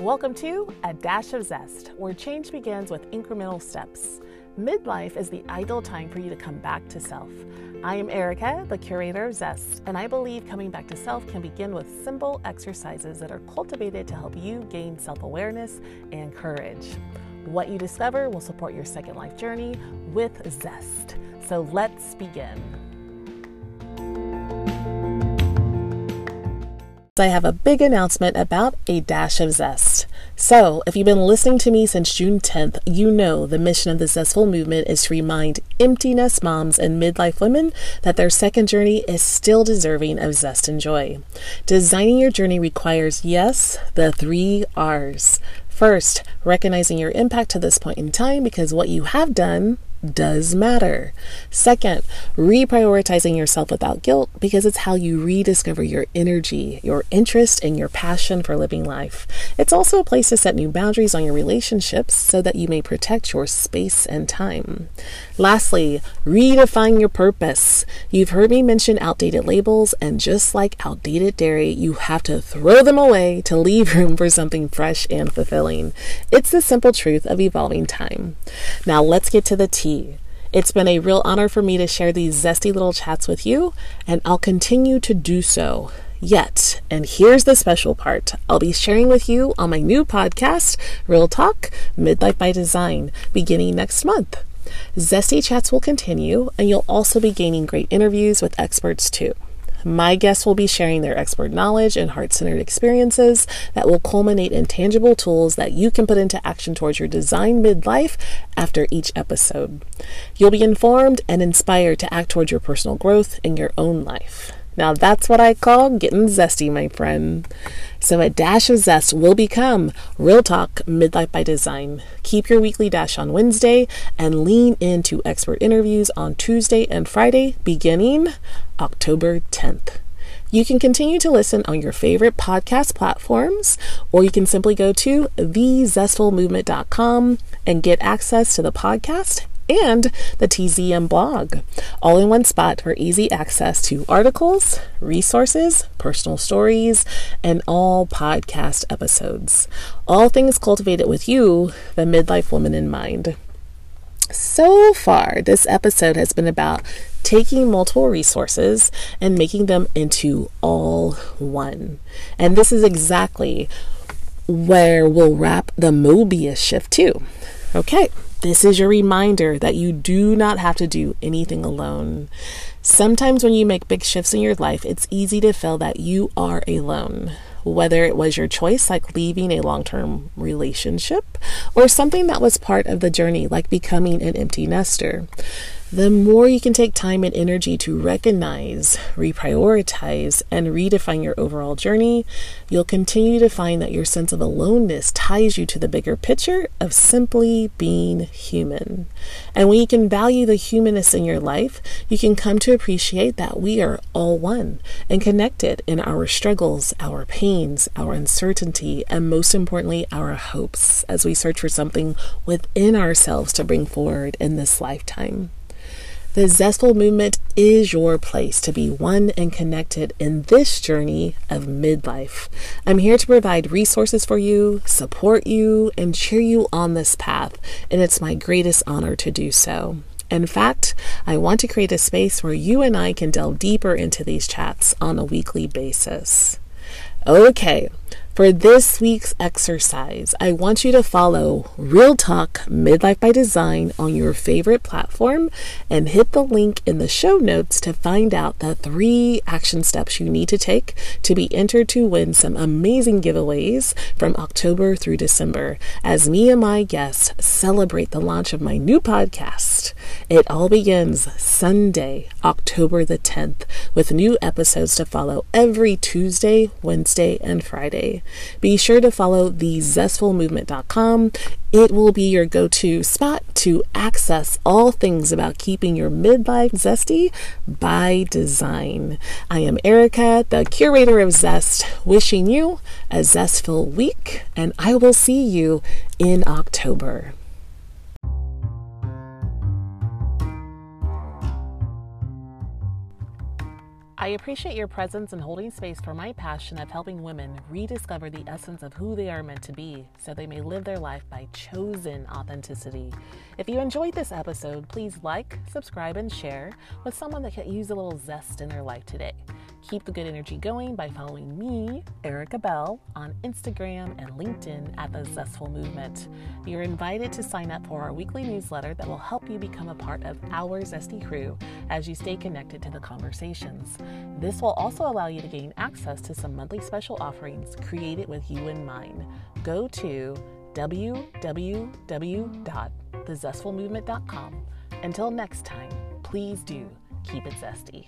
Welcome to A Dash of Zest, where change begins with incremental steps. Midlife is the ideal time for you to come back to self. I am Ericka, the curator of Zest, and I believe coming back to self can begin with simple exercises that are cultivated to help you gain self awareness and courage. What you discover will support your second life journey with Zest. So let's begin. I have a big announcement about a dash of zest. So, if you've been listening to me since June 10th, you know the mission of the Zestful movement is to remind empty-nest moms and midlife women that their second journey is still deserving of zest and joy. Designing your journey requires, yes, the three R's. First, recognizing your impact to this point in time because what you have done does matter. Second, reprioritizing yourself without guilt because it's how you rediscover your energy, your interest, and your passion for living life. It's also a place to set new boundaries on your relationships so that you may protect your space and time. Lastly, redefine your purpose. You've heard me mention outdated labels, and just like outdated dairy, you have to throw them away to leave room for something fresh and fulfilling. It's the simple truth of evolving time. Now, let's get to the tea it's been a real honor for me to share these zesty little chats with you, and I'll continue to do so. Yet, and here's the special part I'll be sharing with you on my new podcast, Real Talk Midlife by Design, beginning next month. Zesty chats will continue, and you'll also be gaining great interviews with experts too. My guests will be sharing their expert knowledge and heart centered experiences that will culminate in tangible tools that you can put into action towards your design midlife after each episode. You'll be informed and inspired to act towards your personal growth in your own life. Now, that's what I call getting zesty, my friend. So, a dash of zest will become Real Talk Midlife by Design. Keep your weekly dash on Wednesday and lean into expert interviews on Tuesday and Friday beginning October 10th. You can continue to listen on your favorite podcast platforms, or you can simply go to thezestfulmovement.com and get access to the podcast and the TZM blog, all in one spot for easy access to articles, resources, personal stories, and all podcast episodes. All things cultivated with you, the midlife woman, in mind. So far, this episode has been about taking multiple resources and making them into all one. And this is exactly where we'll wrap the Mobius shift too. Okay, this is your reminder that you do not have to do anything alone. Sometimes when you make big shifts in your life, it's easy to feel that you are alone. Whether it was your choice, like leaving a long term relationship, or something that was part of the journey, like becoming an empty nester the more you can take time and energy to recognize, reprioritize, and redefine your overall journey, you'll continue to find that your sense of aloneness ties you to the bigger picture of simply being human. And when you can value the humanness in your life, you can come to appreciate that we are all one and connected in our struggles, our pains, our uncertainty, and most importantly, our hopes as we search for something within ourselves to bring forward in this lifetime. The Zestful Movement is your place to be one and connected in this journey of midlife. I'm here to provide resources for you, support you, and cheer you on this path, and it's my greatest honor to do so. In fact, I want to create a space where you and I can delve deeper into these chats on a weekly basis. Okay, for this week's exercise, I want you to follow Real Talk Midlife by Design on your favorite platform and hit the link in the show notes to find out the three action steps you need to take to be entered to win some amazing giveaways from October through December as me and my guests celebrate the launch of my new podcast. It all begins Sunday, October the 10th, with new episodes to follow every Tuesday, Wednesday, and Friday. Be sure to follow the thezestfulmovement.com. It will be your go to spot to access all things about keeping your midlife zesty by design. I am Ericka, the curator of Zest, wishing you a zestful week, and I will see you in October. I appreciate your presence and holding space for my passion of helping women rediscover the essence of who they are meant to be so they may live their life by chosen authenticity. If you enjoyed this episode, please like, subscribe, and share with someone that could use a little zest in their life today. Keep the good energy going by following me, Ericka Bell, on Instagram and LinkedIn at The Zestful Movement. You're invited to sign up for our weekly newsletter that will help you become a part of our Zesty crew as you stay connected to the conversations. This will also allow you to gain access to some monthly special offerings created with you in mind. Go to www.thezestfulmovement.com. Until next time, please do keep it zesty.